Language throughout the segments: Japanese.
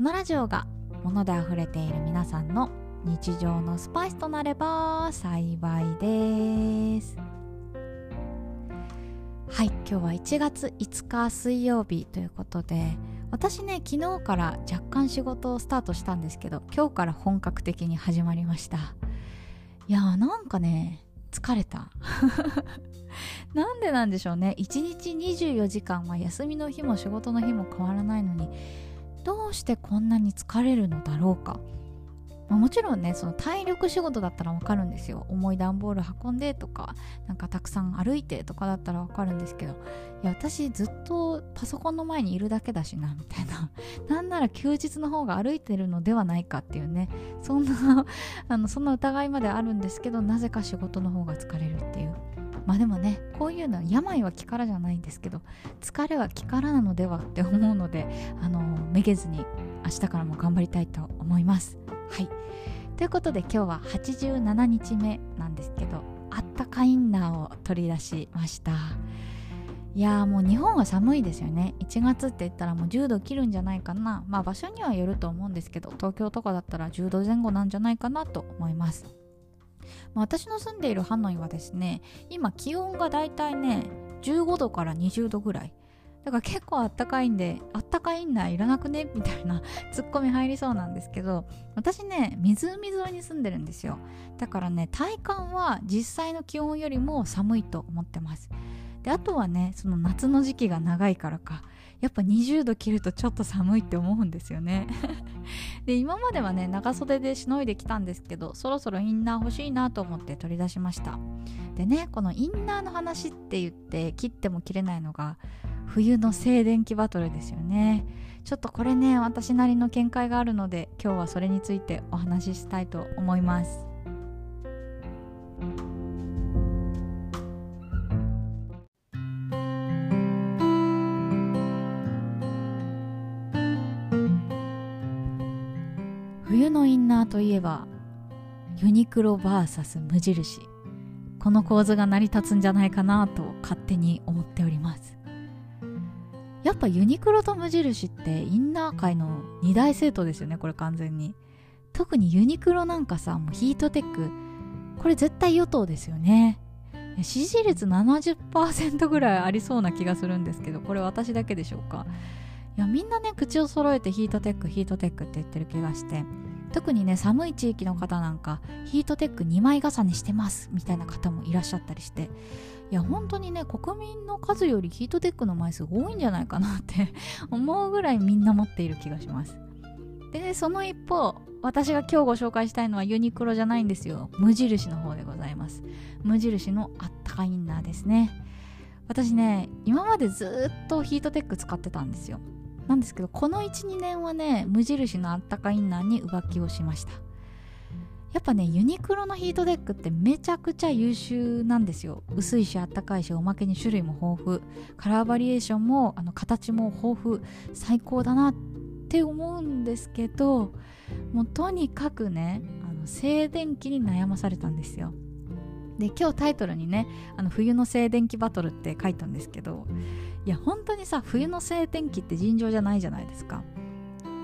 このラジオが物で溢れている皆さんの日常のスパイスとなれば幸いです。はい今日は1月5日水曜日ということで私ね昨日から若干仕事をスタートしたんですけど今日から本格的に始まりました。いやーなんかね疲れた。なんでなんでしょうね。1日24時間は休みの日も仕事の日も変わらないのにどうしてこんなに疲れるのだろうか。まあ、もちろんねその体力仕事だったらわかるんですよ。重い段ボール運んでとかなんかたくさん歩いてとかだったらわかるんですけどいや私ずっとパソコンの前にいるだけだしなみたいな。なんなら休日の方が歩いてるのではないかっていうね。そんなあのそんな疑いまであるんですけどなぜか仕事の方が疲れるっていう。まあでもねこういうのは病は気からじゃないんですけど疲れは気からなのではって思うのであのめげずに明日からも頑張りたいと思います。はい。ということで今日は87日目なんですけどあったかインナーを取り出しました。いやーもう日本は寒いですよね。1月って言ったらもう10度切るんじゃないかな。まあ場所にはよると思うんですけど東京とかだったら10度前後なんじゃないかなと思います。まあ、私の住んでいるハノイはですね今気温がだいたいね15度から20度ぐらい。だから結構あったかいんであったかいんないらなくね？みたいな ツッコミ入りそうなんですけど私ね湖沿いに住んでるんですよ。だからね体感は実際の気温よりも寒いと思ってます。であとはねその夏の時期が長いからかやっぱ20度切るとちょっと寒いって思うんですよね。で今まではね長袖でしのいできたんですけどそろそろインナー欲しいなと思って取り出しました。でねこのインナーの話って言って切っても切れないのが冬の静電気バトルですよね。ちょっとこれね私なりの見解があるので今日はそれについてお話ししたいと思います。といえばユニクロ VS 無印。この構図が成り立つんじゃないかなと勝手に思っております。やっぱユニクロと無印ってインナー界の二大政党ですよねこれ完全に。特にユニクロなんかさもうヒートテック。これ絶対与党ですよね。支持率70%ぐらいありそうな気がするんですけどこれ私だけでしょうか。いやみんなね口を揃えてヒートテックヒートテックって言ってる気がして。特にね寒い地域の方なんかヒートテック2枚重ねしてますみたいな方もいらっしゃったりして。いや本当にね国民の数よりヒートテックの枚数多いんじゃないかなって 思うぐらいみんな持っている気がします。でねその一方私が今日ご紹介したいのはユニクロじゃないんですよ。無印の方でございます。無印のあったかインナーですね。私ね今までずっとヒートテック使ってたんですよ。なんですけどこの12年はね無印のあったかインナーに浮気をしました。やっぱねユニクロのヒートテックってめちゃくちゃ優秀なんですよ。薄いしあったかいしおまけに種類も豊富。カラーバリエーションもあの形も豊富。最高だなって思うんですけどもうとにかくねあの静電気に悩まされたんですよ。で今日タイトルにねあの冬の静電気バトルって書いたんですけどいや本当にさ冬の静電気って尋常じゃないじゃないですか。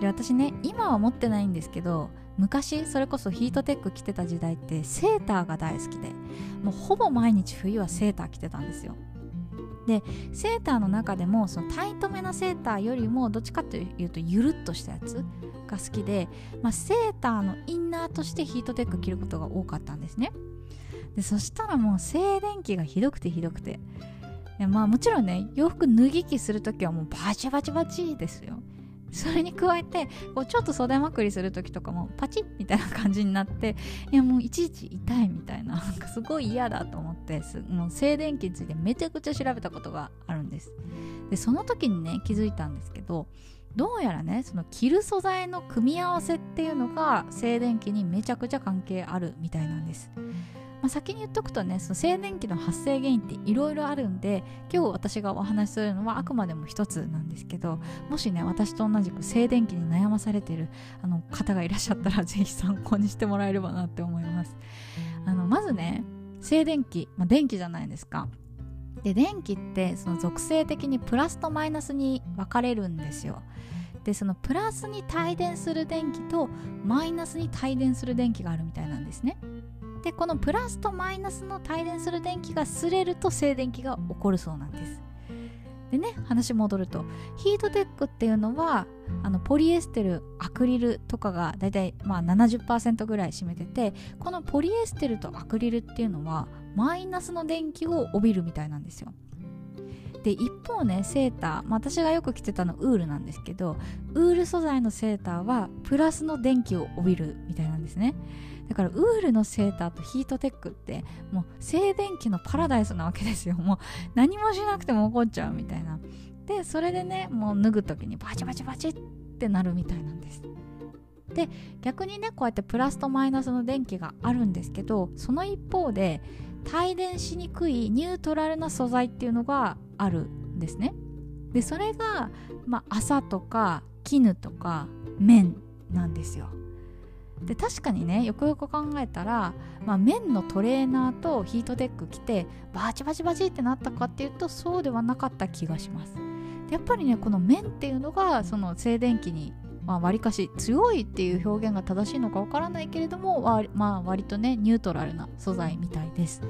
で私ね今は持ってないんですけど昔それこそヒートテック着てた時代ってセーターが大好きでもうほぼ毎日冬はセーター着てたんですよ。でセーターの中でもそのタイトめなセーターよりもどっちかというとゆるっとしたやつが好きで、まあ、セーターのインナーとしてヒートテック着ることが多かったんですね。でそしたらもう静電気がひどくてひどくて。まあもちろんね洋服脱ぎ着する時はもうバチバチバチですよ。それに加えてこうちょっと袖まくりする時とかもパチッみたいな感じになっていやもういちいち痛いみたいななんかすごい嫌だと思ってもう静電気についてめちゃくちゃ調べたことがあるんです。でその時にね気づいたんですけどどうやらねその着る素材の組み合わせっていうのが静電気にめちゃくちゃ関係あるみたいなんです。まあ、先に言っとくとねその静電気の発生原因っていろいろあるんで今日私がお話しするのはあくまでも一つなんですけどもしね私と同じく静電気に悩まされてるあの方がいらっしゃったら ぜひ参考にしてもらえればなって思います。あのまずね静電気、まあ、電気じゃないですか。で電気ってその属性的にプラスとマイナスに分かれるんですよ。でそのプラスに帯電する電気とマイナスに帯電する電気があるみたいなんですね。でこのプラスとマイナスの帯電する電気が擦れると静電気が起こるそうなんです。でね話戻るとヒートテックっていうのはあのポリエステルアクリルとかがだいたいまあ70%ぐらい占めててこのポリエステルとアクリルっていうのはマイナスの電気を帯びるみたいなんですよ。で一方ねセーター、まあ、私がよく着てたのウールなんですけどウール素材のセーターはプラスの電気を帯びるみたいなんですね。だからウールのセーターとヒートテックってもう静電気のパラダイスなわけですよ。もう何もしなくても起こっちゃうみたいな。でそれでねもう脱ぐ時にバチバチバチってなるみたいなんです。で逆にねこうやってプラスとマイナスの電気があるんですけどその一方で帯電しにくいニュートラルな素材っていうのがあるんですね。でそれが、まあ、麻とか絹とか綿なんですよ。で確かにねよくよく考えたら、まあ、綿のトレーナーとヒートテック着てバチバチバチってなったかっていうとそうではなかった気がします。でやっぱりねこの綿っていうのがその静電気にまあ、かし強いっていう表現が正しいのかわからないけれども、まあ、割とねニュートラルな素材みたいです。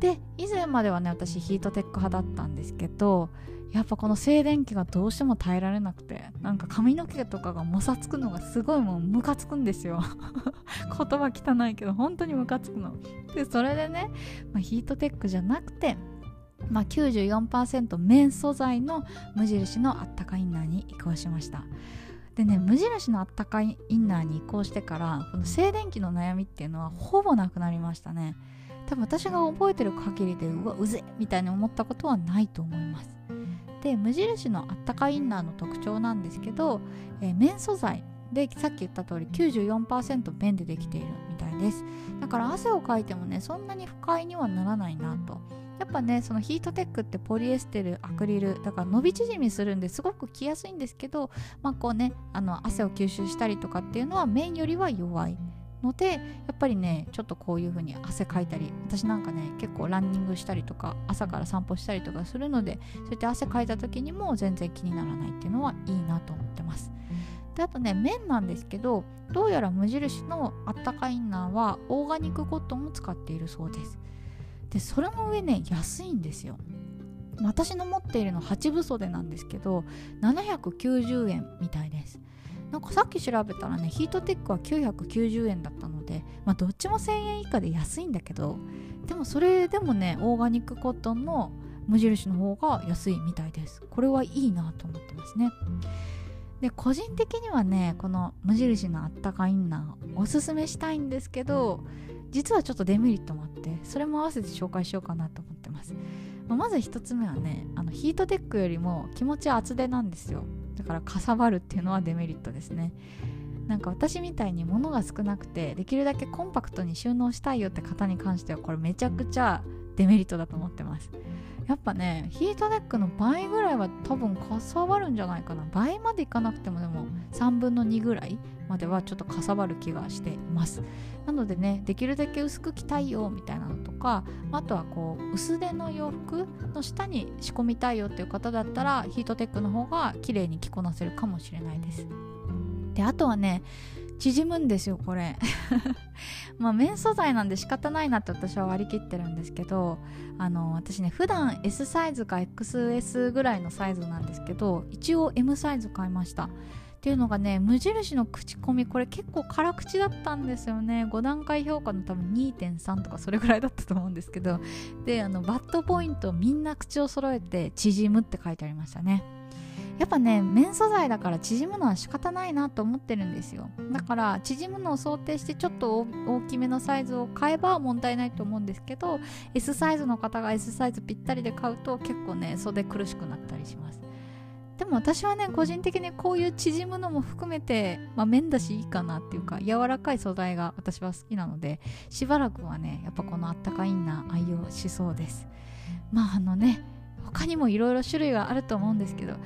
で以前まではね私ヒートテック派だったんですけどやっぱこの静電気がどうしても耐えられなくてなんか髪の毛とかがもさつくのがすごいもうムカつくんですよ。言葉汚いけど本当にムカつくの。でそれでね、まあ、ヒートテックじゃなくてまあ、94%綿素材の無印のあったかインナーに移行しました。でね無印のあったかいインナーに移行してからこの静電気の悩みっていうのはほぼなくなりましたね。多分私が覚えてる限りでうわうぜみたいに思ったことはないと思います。で無印のあったかインナーの特徴なんですけど、えー、綿素材。でさっき言った通り94%綿でできているみたいです。だから汗をかいてもねそんなに不快にはならないなと。やっぱねそのヒートテックってポリエステルアクリルだから伸び縮みするんですごく着やすいんですけどまあこうねあの汗を吸収したりとかっていうのは綿よりは弱い。のでやっぱりねちょっとこういう風に汗かいたり私なんかね結構ランニングしたりとか朝から散歩したりとかするのでそうやって汗かいた時にも全然気にならないっていうのはいいなと思ってます。であとね綿なんですけどどうやら無印のあったかインナーはオーガニックコットンを使っているそうです。でそれの上ね安いんですよ。私の持っているの8分袖なんですけど790円みたいです。なんかさっき調べたらねヒートテックは990円だったので、まあ、どっちも1000円以下で安いんだけどでもそれでもねオーガニックコットンの無印の方が安いみたいです。これはいいなと思ってますね。で個人的にはねこの無印のあったかインナーおすすめしたいんですけど実はちょっとデメリットもあってそれも合わせて紹介しようかなと思ってます、ま、まず1つ目はねあのヒートテックよりも気持ち厚手なんですよ。だからかさばるっていうのはデメリットですね。なんか私みたいに物が少なくてできるだけコンパクトに収納したいよって方に関してはこれめちゃくちゃデメリットだと思ってます。やっぱねヒートデックの倍ぐらいは多分かさばるんじゃないかな。倍までいかなくてもでも3分の2ぐらいまではちょっとかさばる気がしてます。なのでねできるだけ薄く着たいよみたいなのとかあとはこう薄手の洋服の下に仕込みたいよっていう方だったらヒートテックの方が綺麗に着こなせるかもしれないです。であとはね縮むんですよこれ。まあ綿素材なんで仕方ないなって私は割り切ってるんですけどあの私ね普段 S サイズか XS ぐらいのサイズなんですけど一応 M サイズ買いました。っていうのがね無印の口コミこれ結構辛口だったんですよね。5段階評価の多分2.3とかそれぐらいだったと思うんですけど。であのバッドポイントみんな口を揃えて縮むって書いてありましたね。やっぱね綿素材だから縮むのは仕方ないなと思ってるんですよ。だから縮むのを想定してちょっと大きめのサイズを買えば問題ないと思うんですけど S サイズの方が S サイズぴったりで買うと結構ね袖苦しくなったりします。でも私はね個人的にこういう縮むのも含めて、まあ、綿だしいいかなっていうか柔らかい素材が私は好きなのでしばらくはねやっぱこのあったかインナー愛用しそうです。まああのね他にもいろいろ種類があると思うんですけどやっ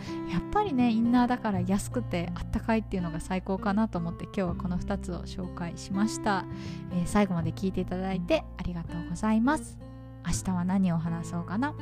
ぱりねインナーだから安くてあったかいっていうのが最高かなと思って今日はこの2つを紹介しました、えー、最後まで聞いていただいてありがとうございます。明日は何を話そうかな？